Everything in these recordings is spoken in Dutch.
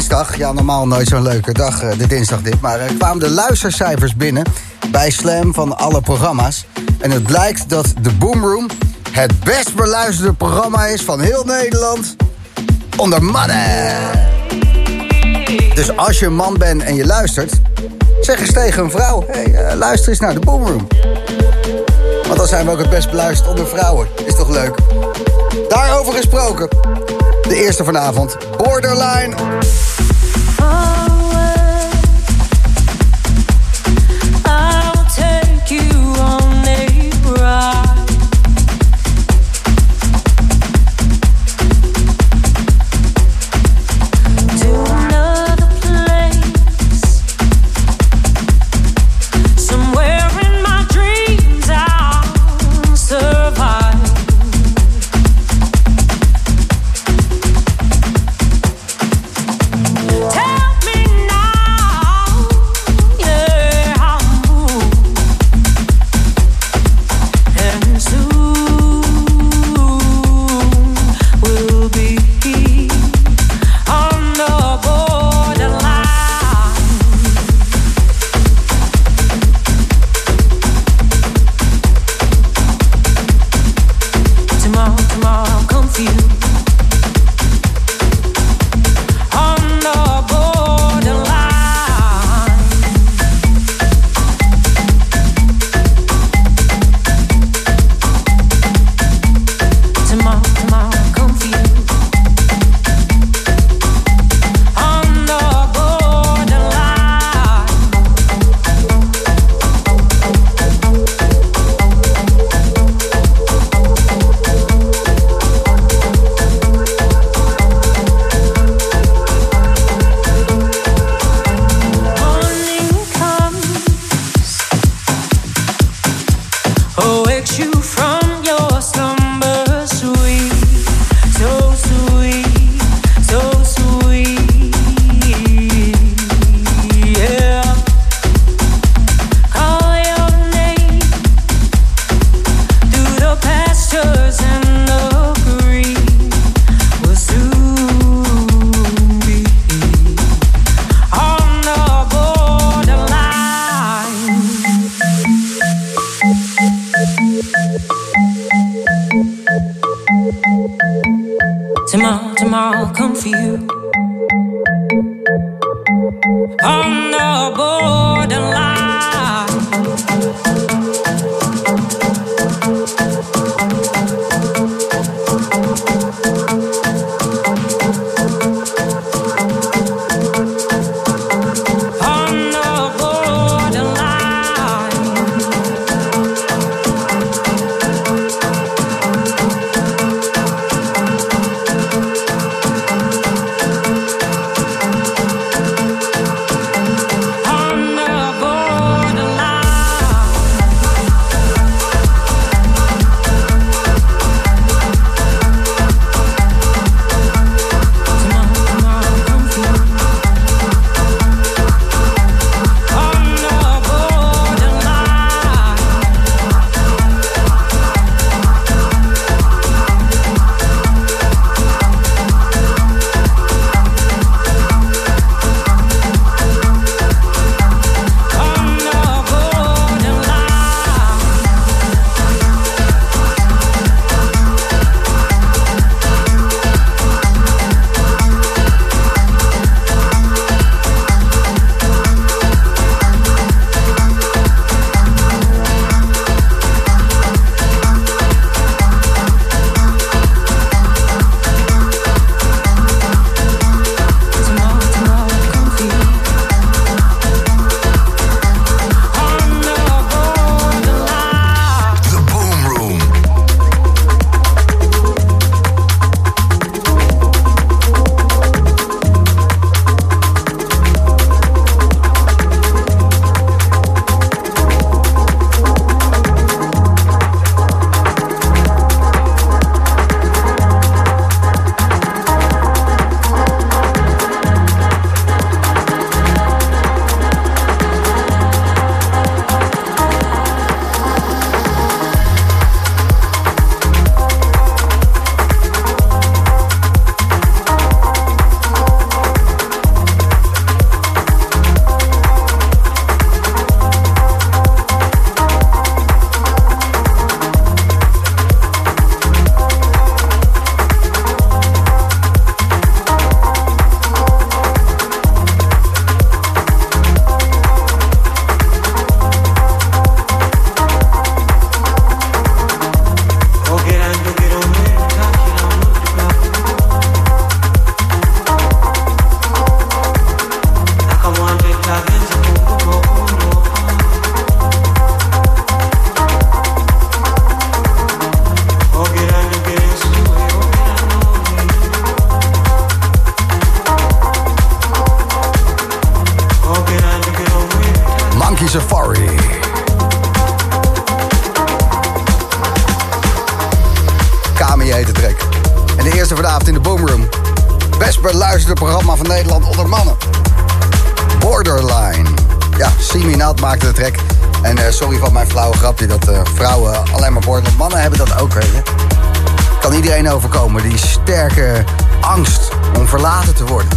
dinsdag, ja normaal nooit zo'n leuke dag, eh, de dinsdag dit... maar er kwamen de luistercijfers binnen bij Slam van alle programma's. En het blijkt dat The Boom Room het best beluisterde programma is van heel Nederland... onder mannen. Dus als je een man bent en je luistert... zeg eens tegen een vrouw, hey, eh, luister eens naar The Boom Room. Want dan zijn we ook het best beluisterd onder vrouwen. Is toch leuk? Daarover gesproken. De eerste vanavond, Borderline. Tomorrow, tomorrow I'll come for you. On the borderline. Vanavond in de Boomroom. Best beluisterde programma van Nederland onder mannen. Borderline. Ja, Simi Nat maakte de track. En eh, sorry van mijn flauwe grapje dat eh, vrouwen alleen maar borderline... Mannen hebben dat ook, weet je. Kan iedereen overkomen, die sterke angst om verlaten te worden.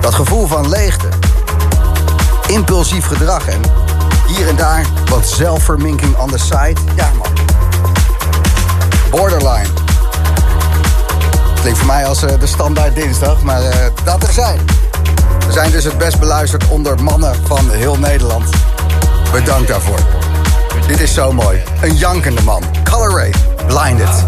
Dat gevoel van leegte. Impulsief gedrag en hier en daar wat zelfverminking on the side. Ja, man. Borderline. Klinkt voor mij als eh, de standaard dinsdag, maar eh, dat er zijn. We zijn dus het best beluisterd onder mannen van heel Nederland. Bedankt daarvoor. Dit is zo mooi. Een jankende man. Color Ray, Blinded.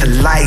To lights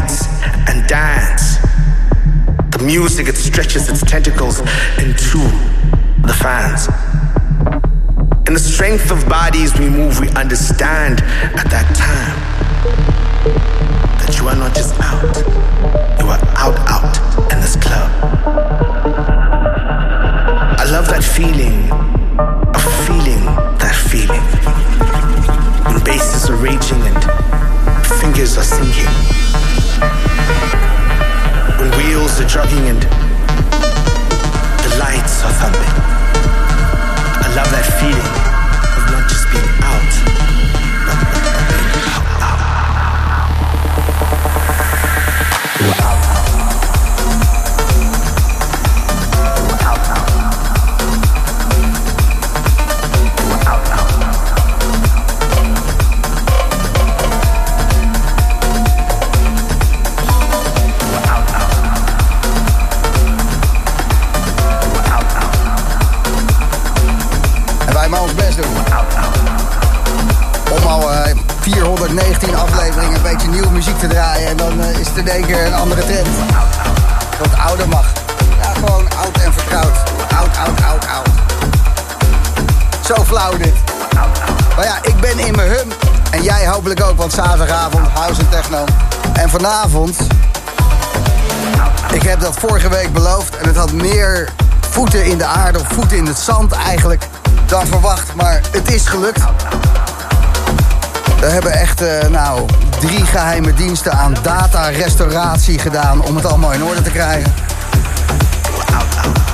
We hebben echt, eh, nou, drie geheime diensten aan data-restauratie gedaan om het allemaal in orde te krijgen.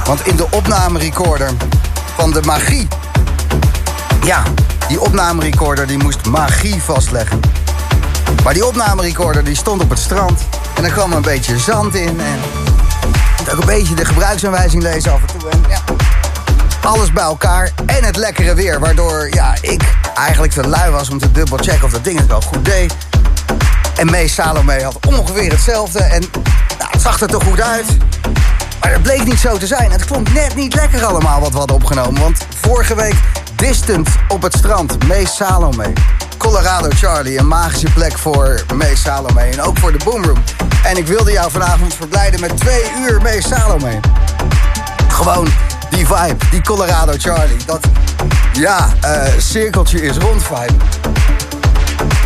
Want in de opnamerecorder van de magie... Ja, die opnamerecorder die moest magie vastleggen. Maar die opnamerecorder die stond op het strand. En er kwam een beetje zand in. En ook een beetje de gebruiksaanwijzing lezen af alles bij elkaar. En het lekkere weer. Waardoor ja, ik eigenlijk te lui was om te dubbelchecken of dat ding het wel goed deed. En Mees Salome had ongeveer hetzelfde. En nou, het zag er toch goed uit. Maar dat bleek niet zo te zijn. Het klonk net niet lekker allemaal wat we hadden opgenomen. Want vorige week Distant op het strand. Mees Salome. Colorado Charlie, een magische plek voor Mees Salome. En ook voor de Boomroom. En ik wilde jou vanavond verblijden met twee uur Mees Salome. Gewoon die vibe, die Colorado Charlie. Dat, ja, eh, cirkeltje is rond vibe.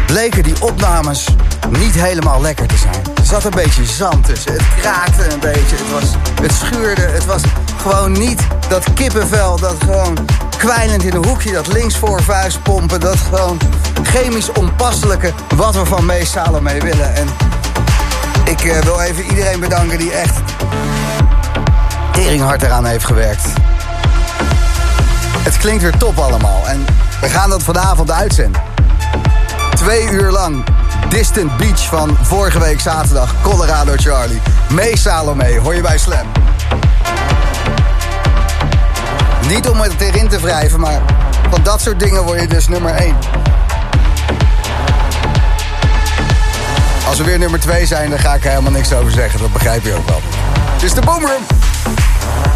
Bleken die opnames niet helemaal lekker te zijn. Er zat een beetje zand tussen. Het kraakte een beetje. Het, was, het schuurde. Het was gewoon niet dat kippenvel dat gewoon kwijlend in een hoekje, dat links voor vuist pompen. Dat gewoon chemisch onpasselijke wat we van Mees Salome willen. En ik eh, wil even iedereen bedanken die echt tering hard eraan heeft gewerkt. Het klinkt weer top allemaal. En we gaan dat vanavond uitzenden. Twee uur lang Distant Beach van vorige week zaterdag. Colorado Charlie. Mee Salome, hoor je bij Slam. Niet om het erin te wrijven, maar van dat soort dingen word je dus nummer 1. Als we weer nummer 2 zijn, dan ga ik er helemaal niks over zeggen. Dat begrijp je ook wel. Het is de Boomroom. Uh-huh.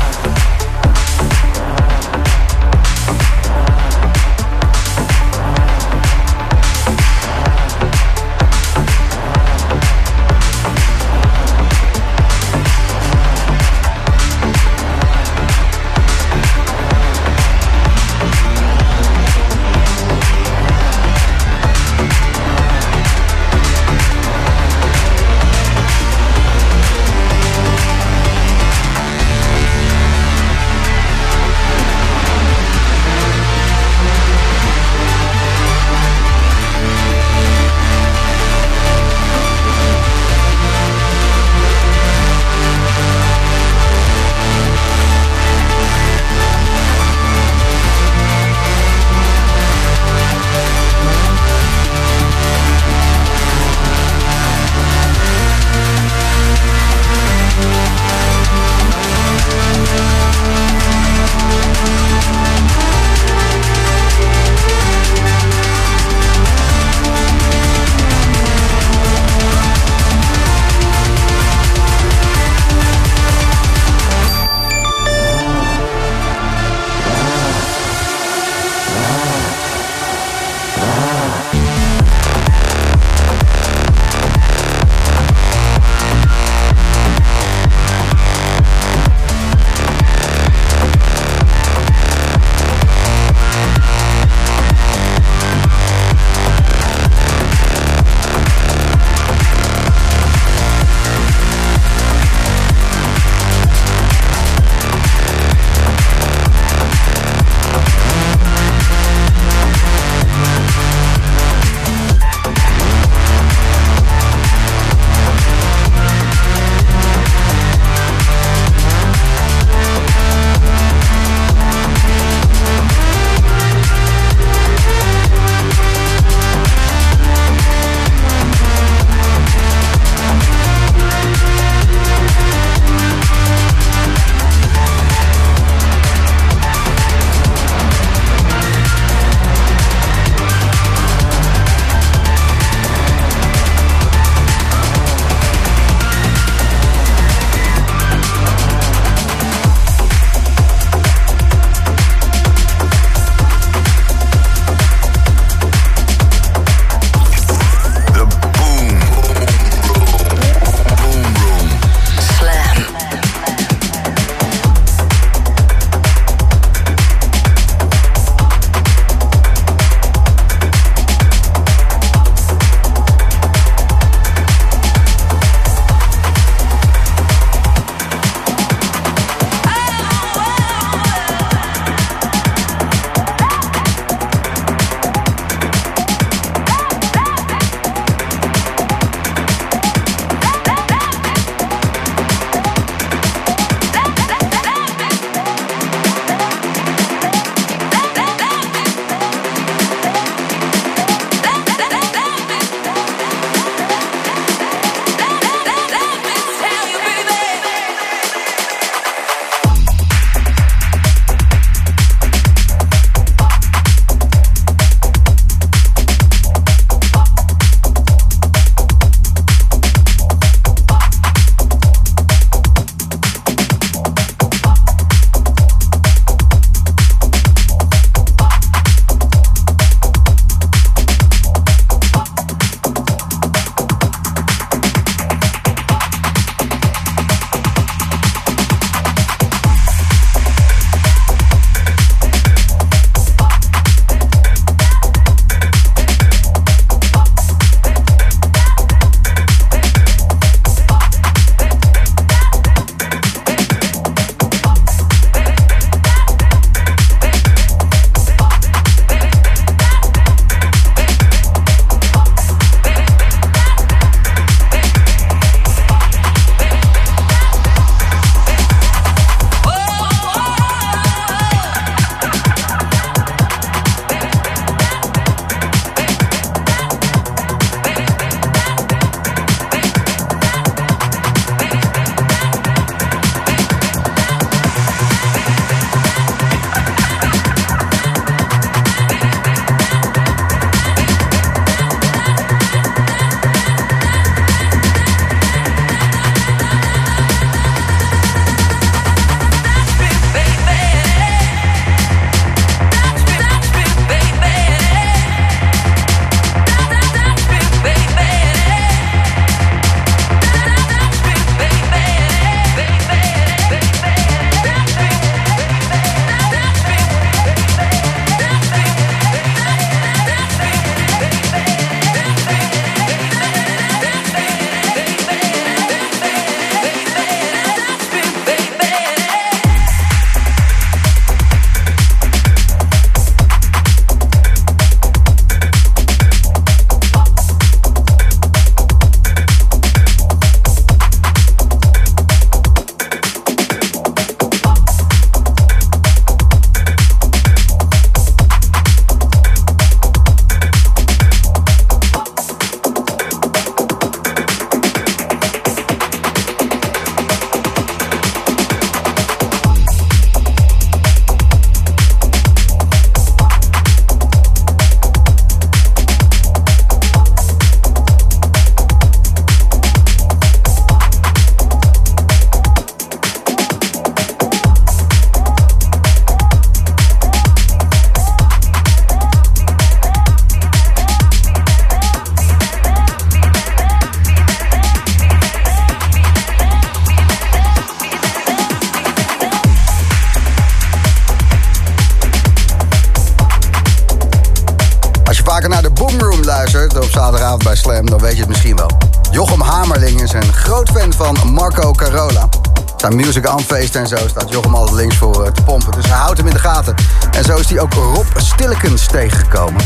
En zo staat Jochem altijd links voor eh, te pompen. Dus hij houdt hem in de gaten. En zo is hij ook Rob Stillekens tegengekomen.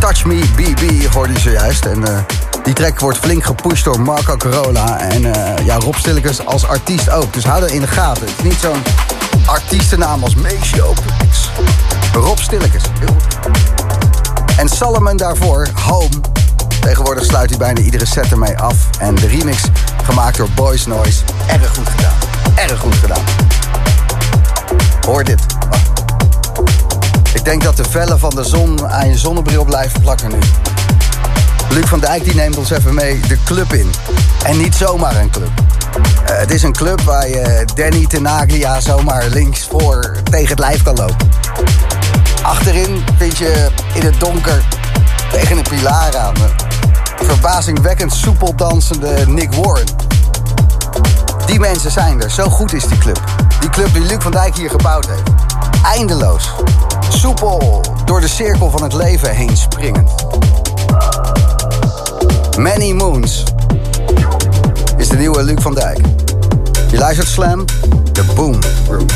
Touch Me BB hoorde hij zojuist. En eh, die track wordt flink gepusht door Marco Carola. En eh, ja, Rob Stillekens als artiest ook. Dus hou dat in de gaten. Het is niet zo'n artiestennaam als Plex. Rob Stillekens. En Salomon daarvoor, Home. Tegenwoordig sluit hij bijna iedere set ermee af. En de remix, gemaakt door Boys Noise, erg goed gedaan. Erg goed gedaan. Hoor dit. Ik denk dat de vellen van de zon aan je zonnebril blijven plakken nu. Luc van Dijk die neemt ons even mee de club in. En niet zomaar een club. Eh, het is een club waar je Danny Tenaglia zomaar links voor tegen het lijf kan lopen. Achterin vind je in het donker tegen een pilaar aan. Verbazingwekkend soepel dansende Nick Warren. Die mensen zijn er. Zo goed is die club. Die club die Luc van Dijk hier gebouwd heeft. Eindeloos. Soepel door de cirkel van het leven heen springend. Many Moons is de nieuwe Luc van Dijk. Je luistert Slam, de Boom Room.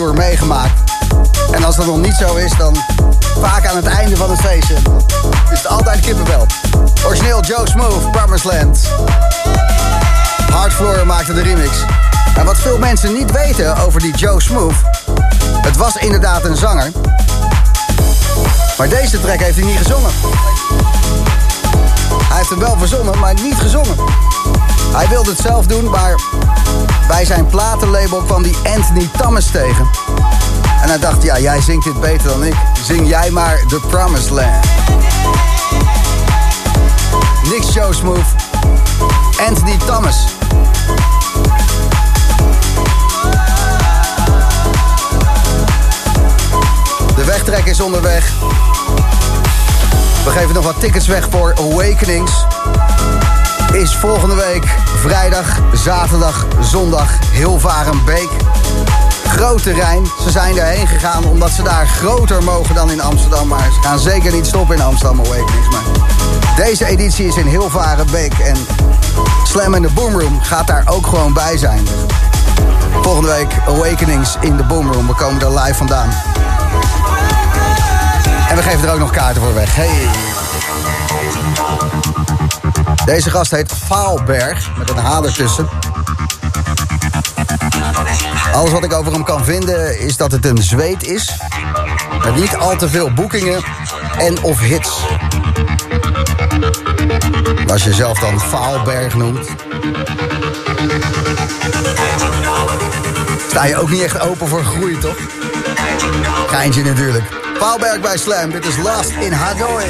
Meegemaakt. En als dat nog niet zo is, dan vaak aan het einde van het feestje is het altijd kippenvel. Origineel Joe Smooth, Promised Land. Hardfloor maakte de remix. En wat veel mensen niet weten over die Joe Smooth... het was inderdaad een zanger. Maar deze track heeft hij niet gezongen. Hij heeft hem wel verzonnen, maar niet gezongen. Hij wilde het zelf doen, maar bij zijn platenlabel kwam die Anthony Thomas tegen. En hij dacht, ja, jij zingt dit beter dan ik. Zing jij maar The Promised Land. Niks Joe Smooth. Anthony Thomas. De wegtrek is onderweg. We geven nog wat tickets weg voor Awakenings. Is volgende week vrijdag, zaterdag, zondag Hilvarenbeek. Groot terrein. Ze zijn daarheen gegaan omdat ze daar groter mogen dan in Amsterdam. Maar ze gaan zeker niet stoppen in Amsterdam Awakenings. Maar deze editie is in Hilvarenbeek. En Slam in de Boomroom gaat daar ook gewoon bij zijn. Volgende week Awakenings in de Boomroom. We komen er live vandaan. En we geven er ook nog kaarten voor weg. Hey. Deze gast heet Vaalberg, met een H ertussen. Alles wat ik over hem kan vinden is dat het een zweet is. Met niet al te veel boekingen en of hits. Als je jezelf dan Vaalberg noemt... sta je ook niet echt open voor groei, toch? Geintje natuurlijk. Vaalberg bij Slam, dit is Last in Hanoi.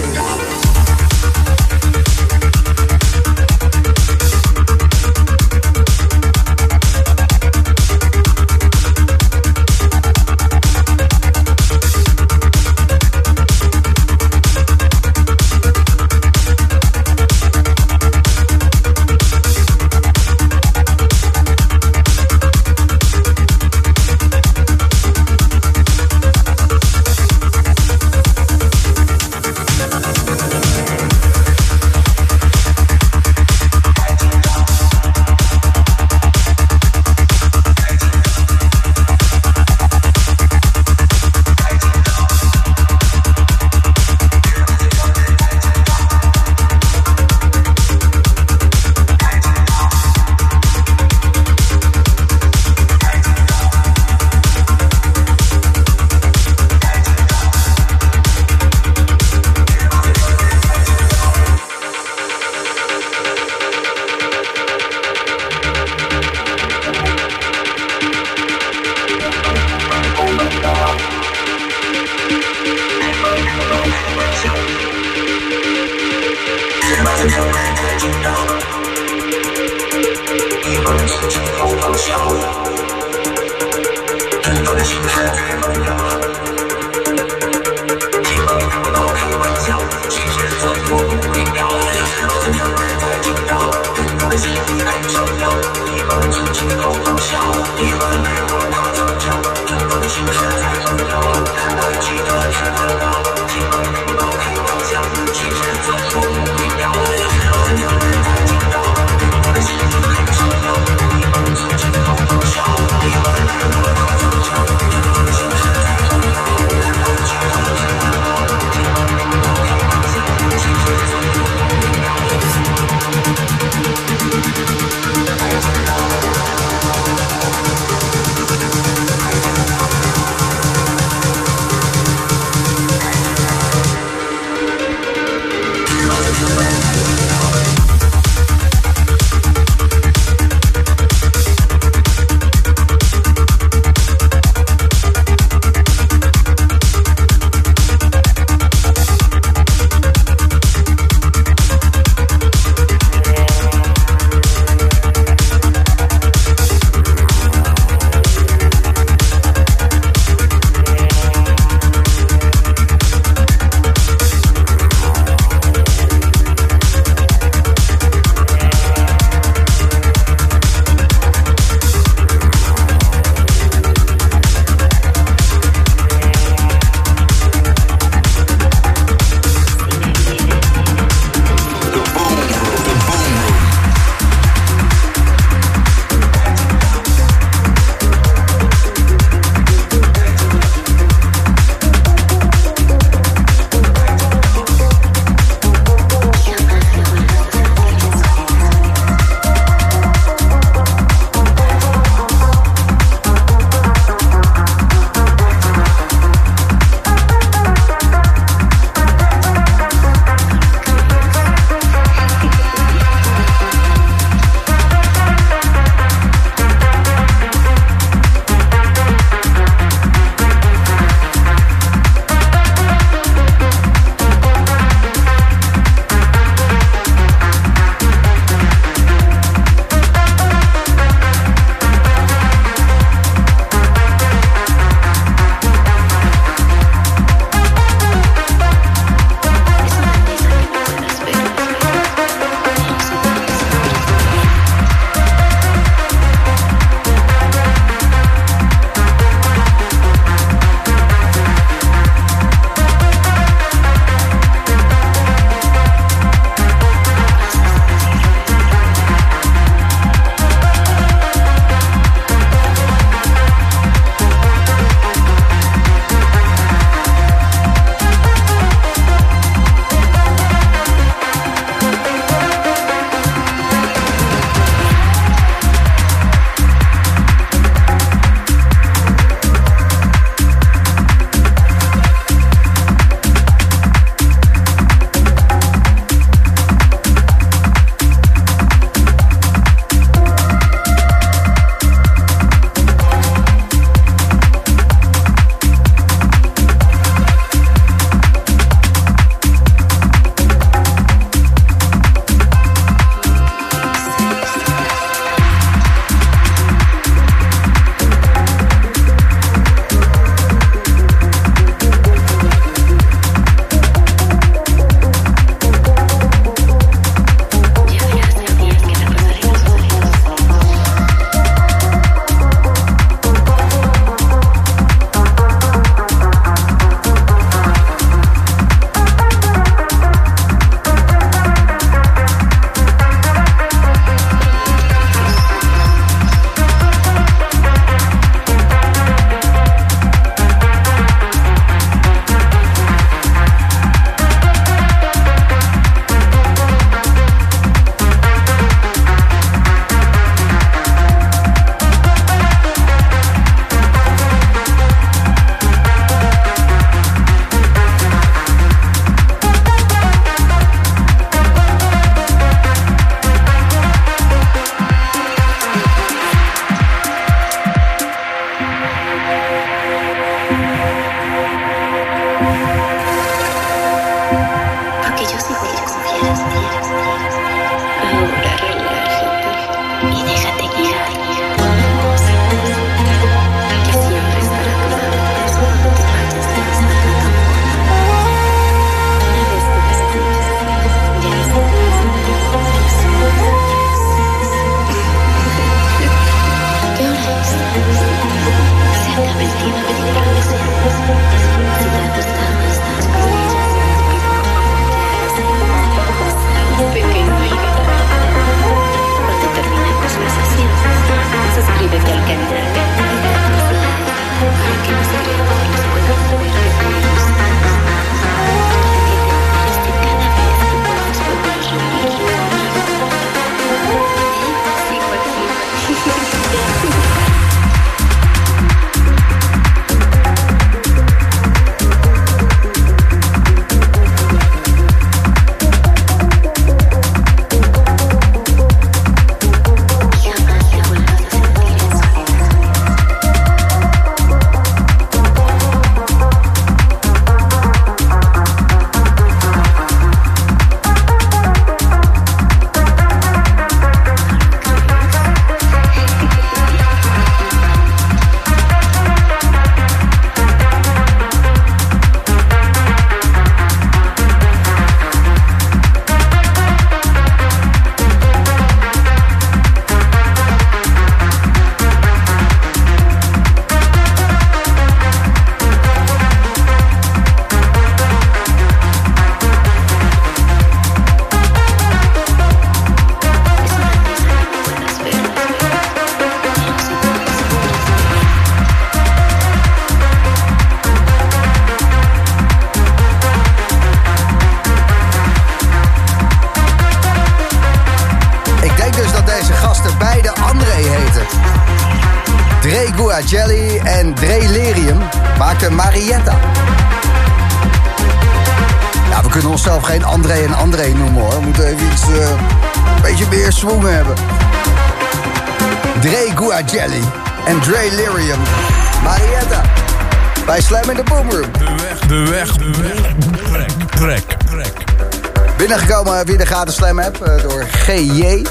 Binnengekomen via de gratis Slam app eh, door GJ.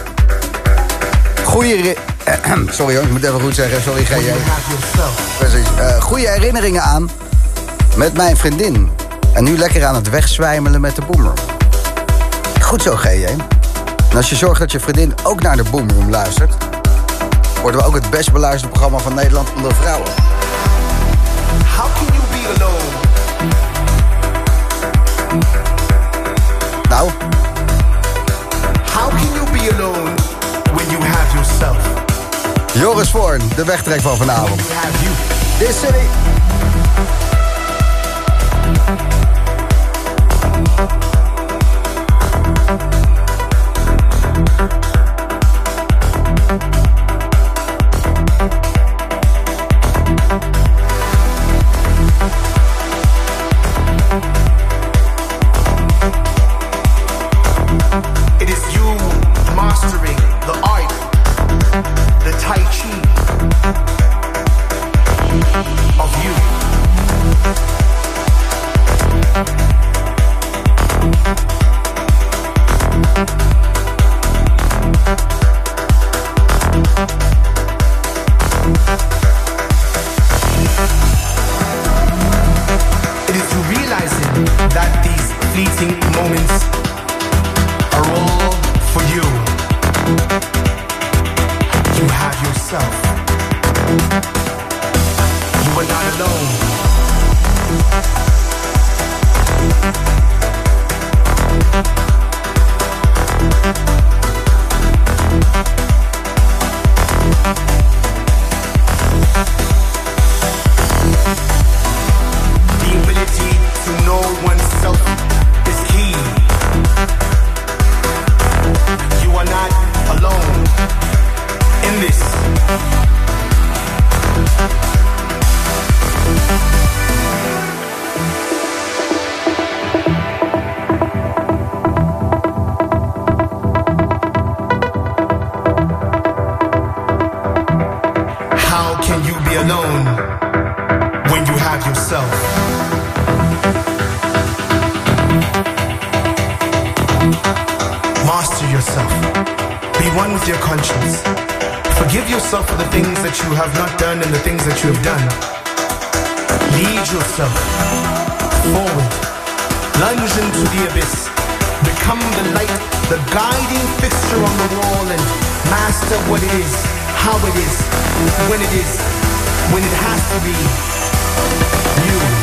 Goeie... Sorry hoor, ik moet even goed zeggen. Sorry GJ. Precies. Eh goede herinneringen aan met mijn vriendin. En nu lekker aan het wegzwijmelen met de Boomroom. Goed zo, GJ. En als je zorgt dat je vriendin ook naar de Boomroom luistert... worden we ook het best beluisterde programma van Nederland onder vrouwen. How can you be alone? Nou, How can you be alone when you have yourself? Joris Voorn, de wegtrek van vanavond. This city. You have yourself. You are not alone. Master what it is, how it is, when it is, when it has to be. You.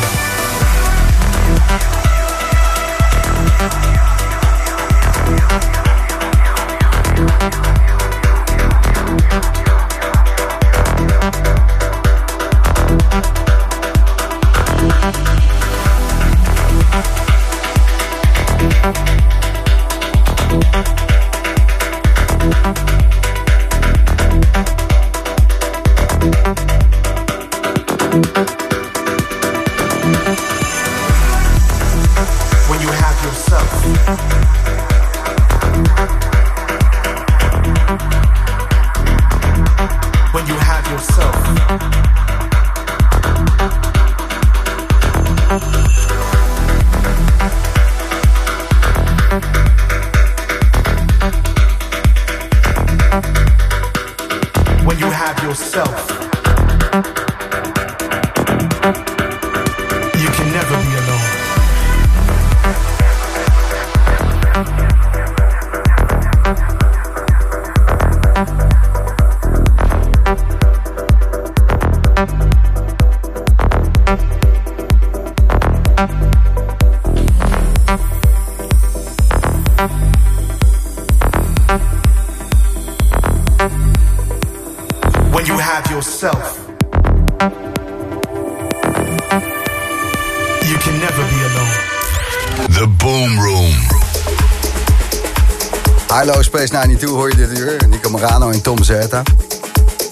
Zeta.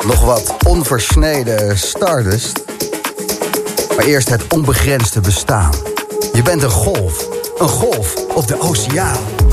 Nog wat onversneden Stardust. Maar eerst het onbegrensde bestaan. Je bent een golf. Een golf op de oceaan.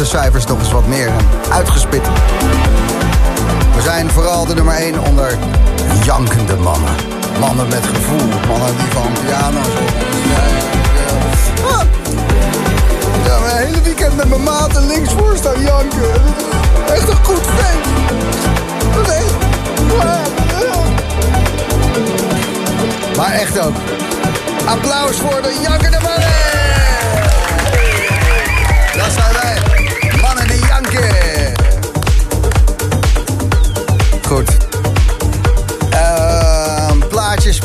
Ik de luistercijfers nog eens wat meer uitgespit. We zijn vooral de nummer 1 onder jankende mannen. Mannen met gevoel. Mannen die van piano's op. Ja, mijn hele weekend met mijn maten links voor staan janken. Echt een goed echt... Maar echt ook. Applaus voor de jankende mannen. Dat zijn wij.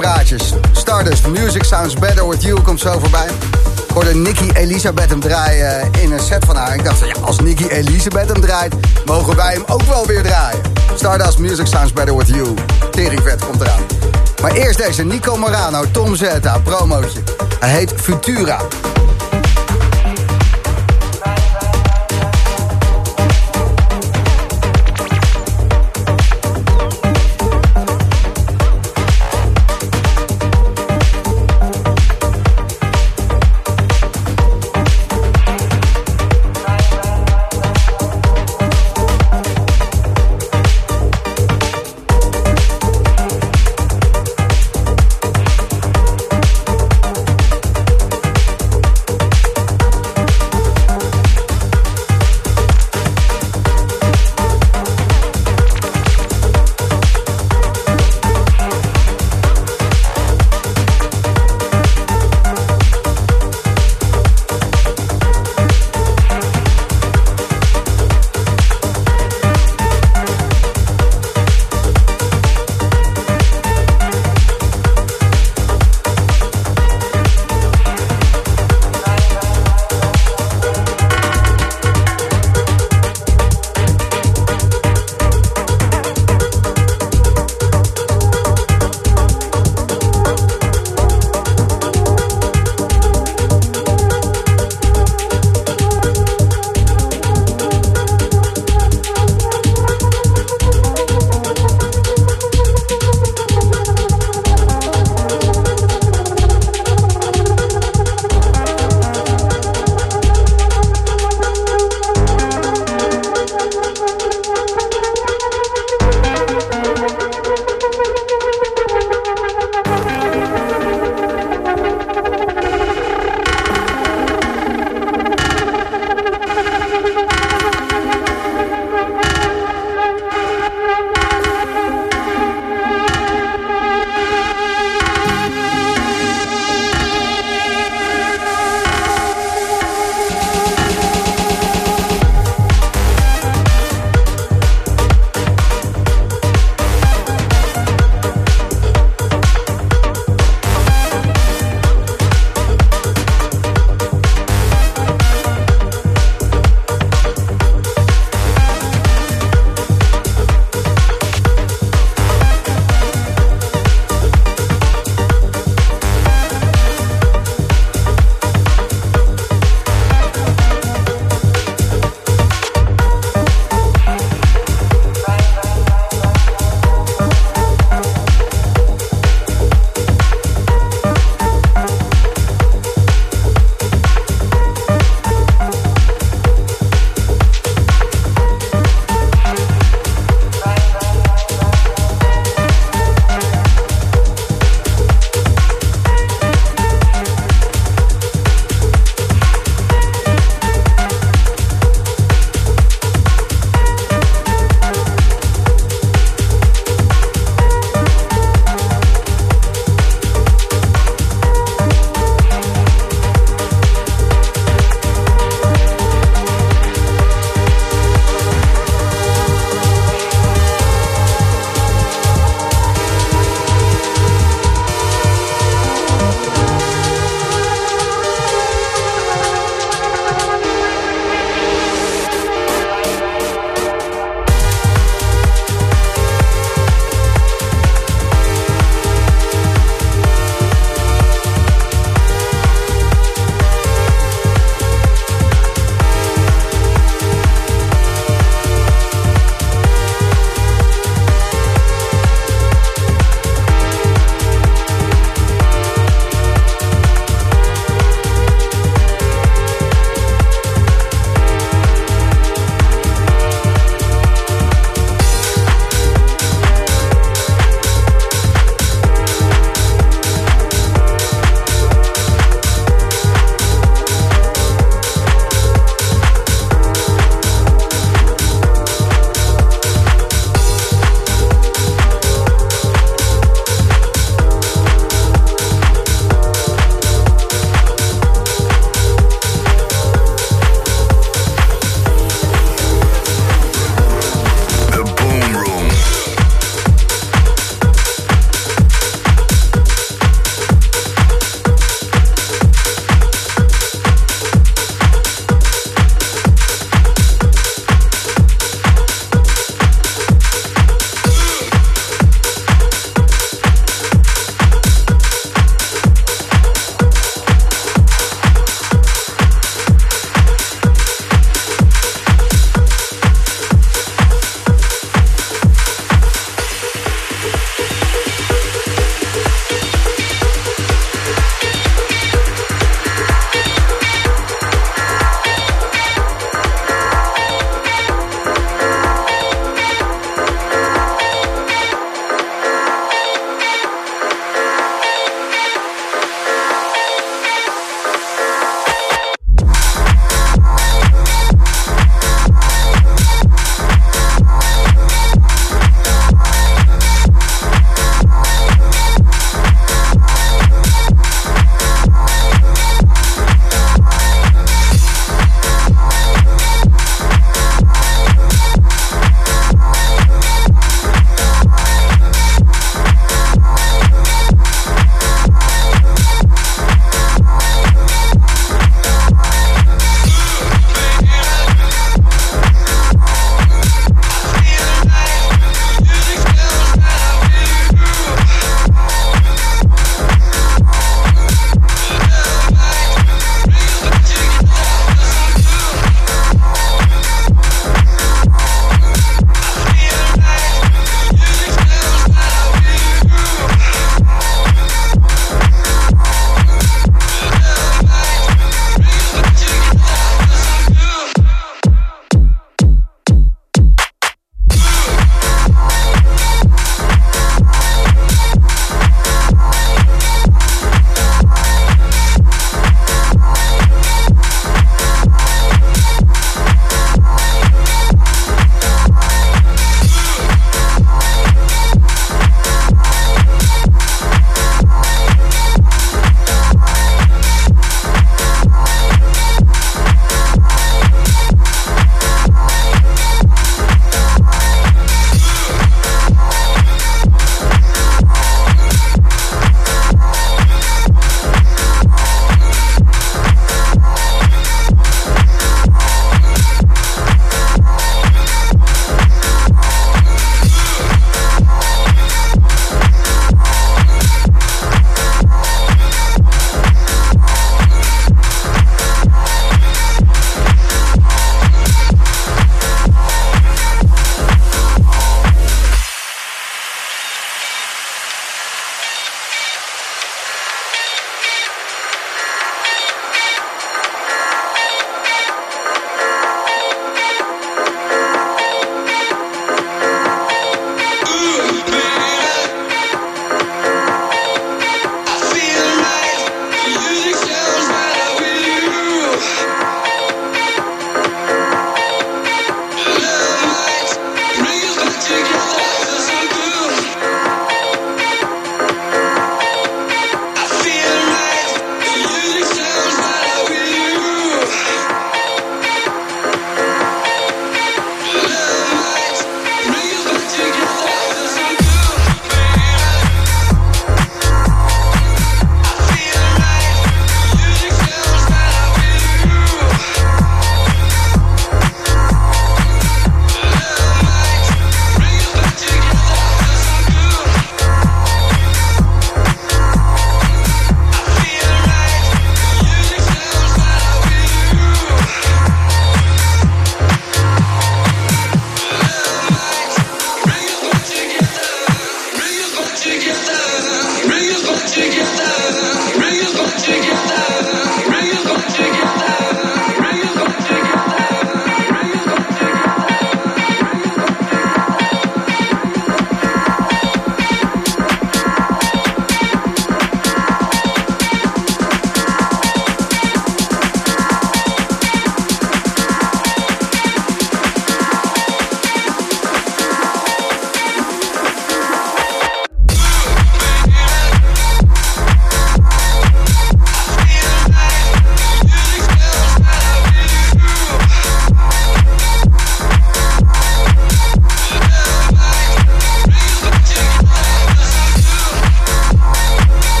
Praatjes. Stardust, Music Sounds Better With You komt zo voorbij. Ik hoorde Nicky Elisabeth hem draaien in een set van haar. Ik dacht, ja, als Nicky Elisabeth hem draait, mogen wij hem ook wel weer draaien. Stardust, Music Sounds Better With You. Teringvet komt eraan. Maar eerst deze Nico Morano, Tom Zeta, promootje. Hij heet Futura.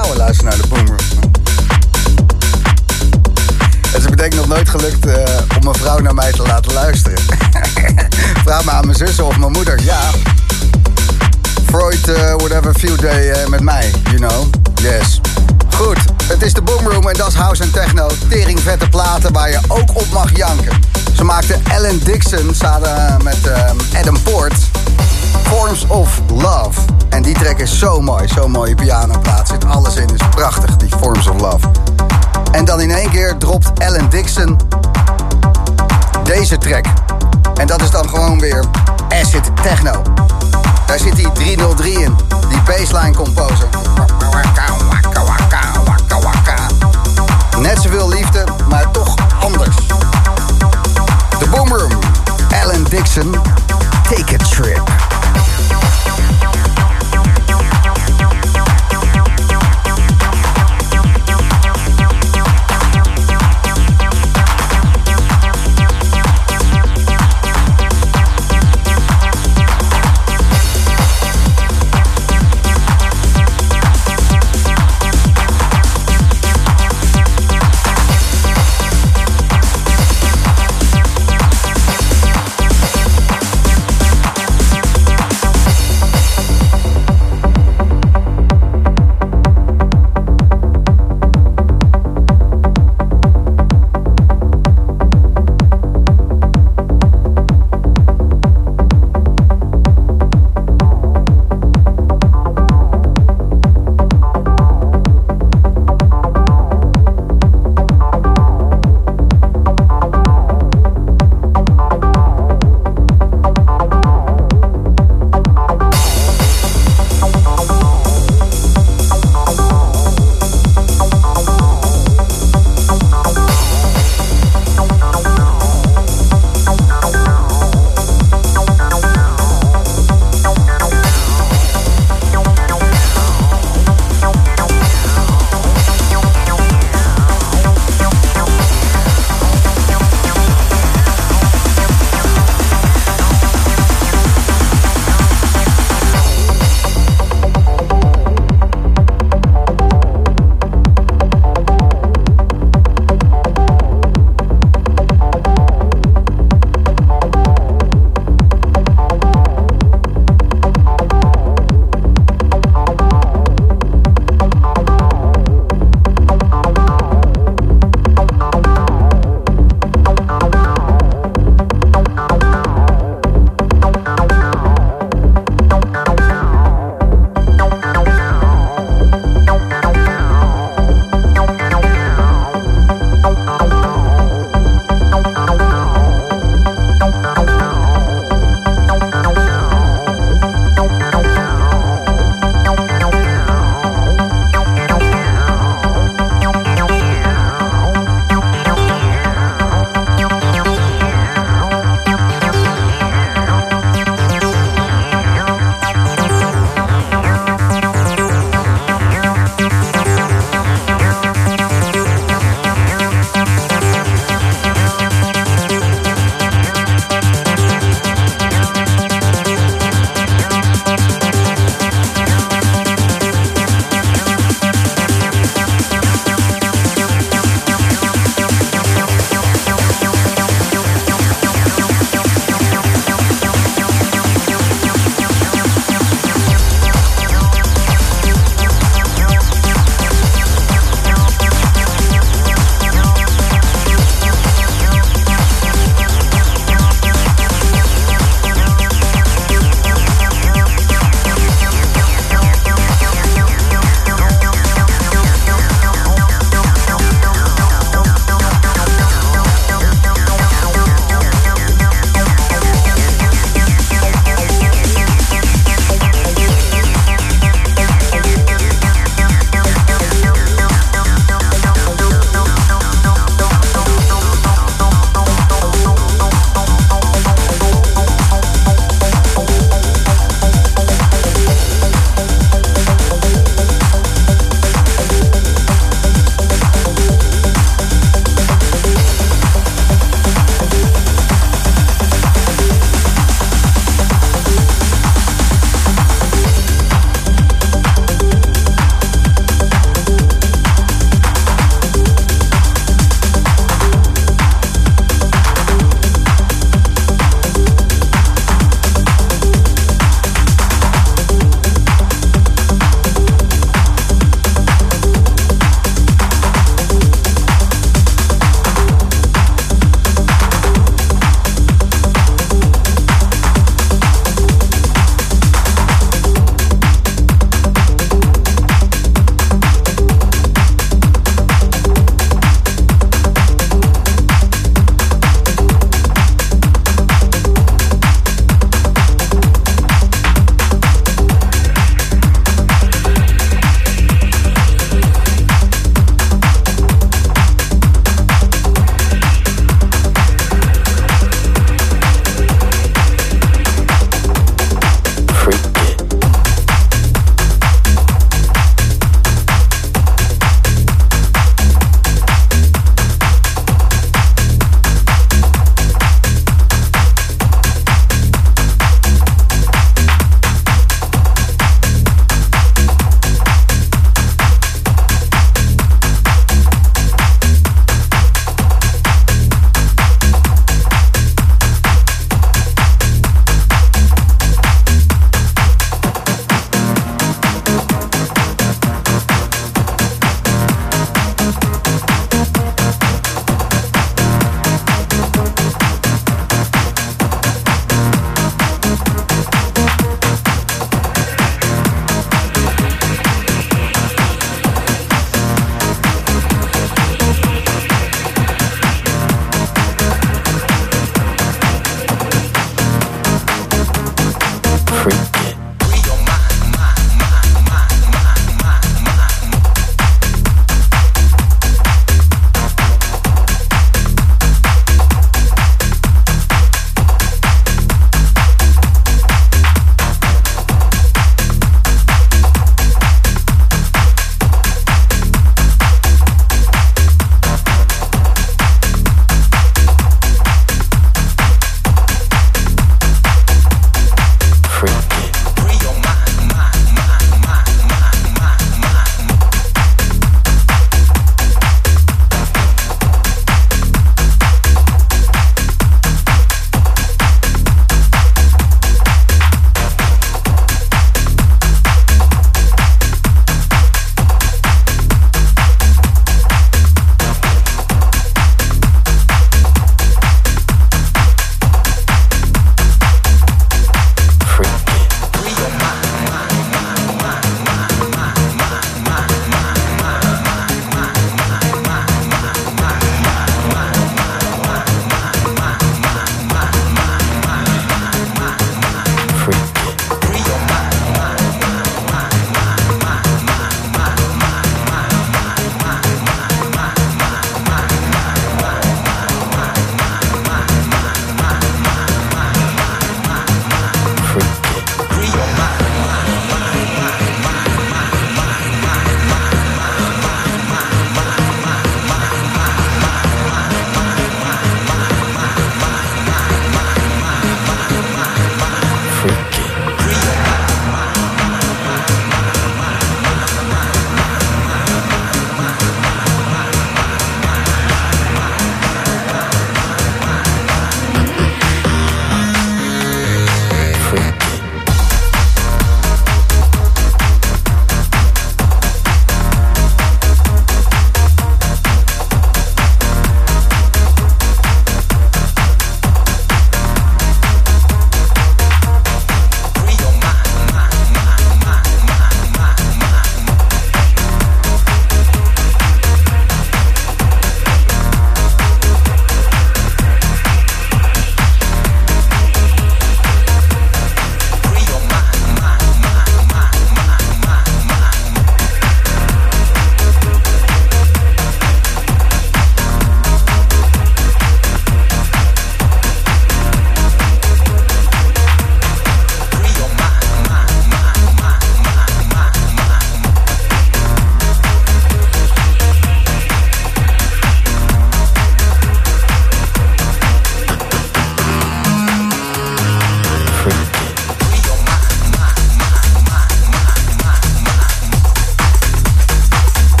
Vrouwen luisteren naar de Boomroom. Het is betekent nog nooit gelukt eh, om een vrouw naar mij te laten luisteren. Vraag maar aan mijn zussen of mijn moeder. Ja. Freud, eh, whatever, few day eh, met mij, you know. Yes. Goed, het is de Boomroom en dat is house en techno. Tering vette platen waar je ook op mag janken. Ze maakte Alan Dixon samen met Adam Port. Forms of Love. En die track is zo mooi, zo'n mooie pianoplaat. Zit alles in, is prachtig, die Forms of Love. En dan in één keer dropt Alan Dixon deze track. En dat is dan gewoon weer acid techno. Daar zit die 303 in, die baseline composer. Net zoveel liefde, maar toch anders. De Boomroom, Alan Dixon, Take a Trip.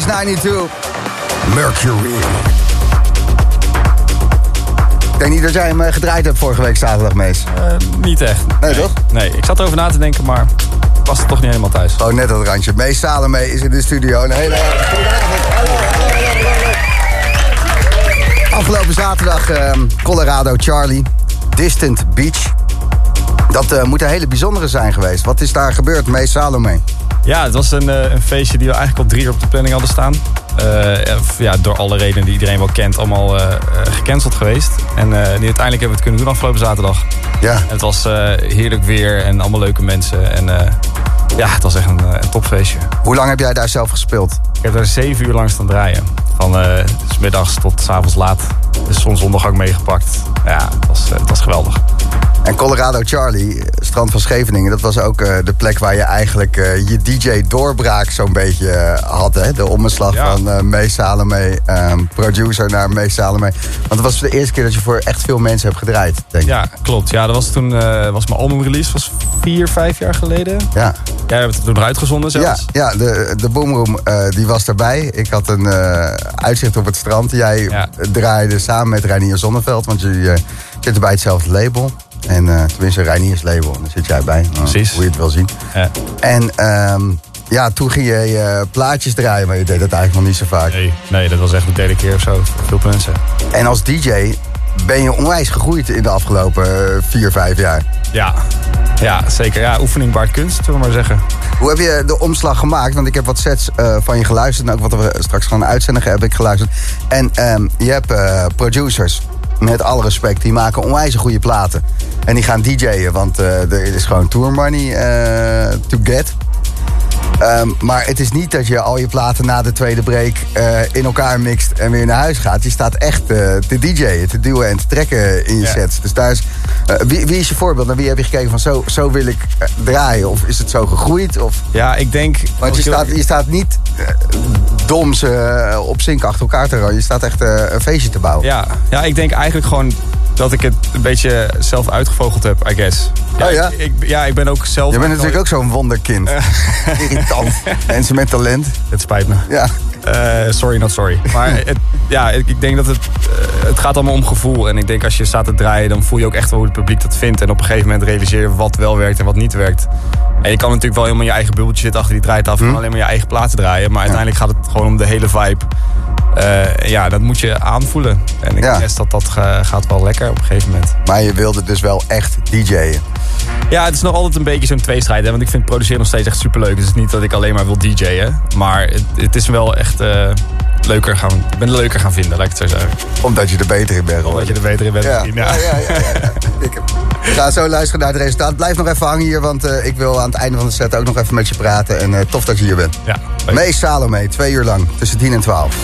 Space 92. Mercury. Ik denk niet dat jij hem eh, gedraaid hebt vorige week zaterdag, Mees. Eh, niet echt. Nee, toch? Nee, ik zat erover na te denken, maar was er toch niet helemaal thuis. Gewoon net dat randje. Mees Salome is in de studio. Een hele. Afgelopen zaterdag ehm, Colorado Charlie. Distant Beach. Dat eh, moet een hele bijzondere zijn geweest. Wat is daar gebeurd, Mees Salome? Ja, het was een, eh, een feestje die we eigenlijk al drie uur op de planning hadden staan. Eh, ja, door alle redenen die iedereen wel kent, allemaal gecanceld geweest. En die uiteindelijk hebben we het kunnen doen afgelopen zaterdag. Ja. En het was heerlijk weer en allemaal leuke mensen. En ja, het was echt een, een topfeestje. Hoe lang heb jij daar zelf gespeeld? Ik heb daar zeven uur lang staan draaien. Van middags tot s avonds laat. De zon zondag ook meegepakt. Ja, het was, het was geweldig. En Colorado Charlie, strand van Scheveningen... dat was ook eh, de plek waar je eigenlijk eh, je DJ-doorbraak zo'n beetje eh, had. Hè? De omslag Ja. van eh Mees Salome, ehm, producer naar Mees Salome. Want het was de eerste keer dat je voor echt veel mensen hebt gedraaid, denk ik. Ja, klopt. Ja, dat was toen was mijn album release. was vier, vijf jaar geleden. Ja, Jij hebt het toen uitgezonden ja, zelfs. ja de, de Boomroom die was erbij. Ik had een uitzicht op het strand. Jij Ja. draaide samen met Reinier Zonneveld, want jullie eh, zitten bij hetzelfde label. En eh, tenminste, Reiniers label, daar zit jij bij. Precies. Hoe je het wil zien. Ja. En ehm, ja, toen ging je eh, plaatjes draaien, maar je deed dat eigenlijk nog niet zo vaak. Nee, nee, dat was echt de derde keer of zo. Veel mensen. En als DJ ben je onwijs gegroeid in de afgelopen eh, vier, vijf jaar. Ja, ja zeker. Ja, oefening baart kunst, zullen we maar zeggen. Hoe heb je de omslag gemaakt? Want ik heb wat sets eh, van je geluisterd. En ook wat we straks gaan uitzenden heb ik geluisterd. En ehm, je hebt eh, producers, met alle respect, die maken onwijs goede platen. En die gaan DJ'en, want eh, er is gewoon tour money eh, to get. Ehm, maar het is niet dat je al je platen na de tweede break eh, in elkaar mixt en weer naar huis gaat. Je staat echt eh, te DJ'en, te duwen en te trekken in je Ja. sets. Dus daar is, eh, wie, wie is je voorbeeld? Naar wie heb je gekeken van zo, zo wil ik draaien? Of is het zo gegroeid? Of, Ja, ik denk... want je staat, je staat niet doms eh, op zink achter elkaar te rouwen. Je staat echt een feestje te bouwen. Ja, ja, ik denk eigenlijk gewoon dat ik het een beetje zelf uitgevogeld heb, I guess. Oh ja? Ik, ik- ja, ik ben ook zelf... Je bent natuurlijk ook zo'n wonderkind. Irritant. Mensen met talent. Het spijt me. Ja. Eh, sorry, not sorry. Maar het, ja, ik, ik denk dat het, eh, het gaat allemaal om gevoel. En ik denk als je staat te draaien, dan voel je ook echt wel hoe het publiek dat vindt. En op een gegeven moment realiseer je wat wel werkt en wat niet werkt. En je kan natuurlijk wel helemaal in je eigen bubbeltje zitten achter die draaitafel. En alleen maar je eigen platen draaien. Maar uiteindelijk gaat het gewoon om de hele vibe. Eh, ja, dat moet je aanvoelen. En ik Ja. guess dat dat ga- gaat wel lekker op een gegeven moment. Maar je wilde dus wel echt DJ'en. Ja, het is nog altijd een beetje zo'n tweestrijd. Hè? Want ik vind produceren nog steeds echt superleuk. Dus het is niet dat ik alleen maar wil DJ'en. Maar het, het is wel echt eh, leuker gaan... Ben leuker gaan vinden, laat ik het zo zeggen. Omdat je er beter in bent Omdat geworden. je er beter in bent. Ja, ja, ja. ja, ja, ja. Ik- gaan zo luisteren naar het resultaat. Blijf nog even hangen hier, want eh, ik wil aan het einde van de set ook nog even met je praten. En eh, tof dat je hier bent. Ja. Mees Salome, twee uur lang, tussen 10 en 12.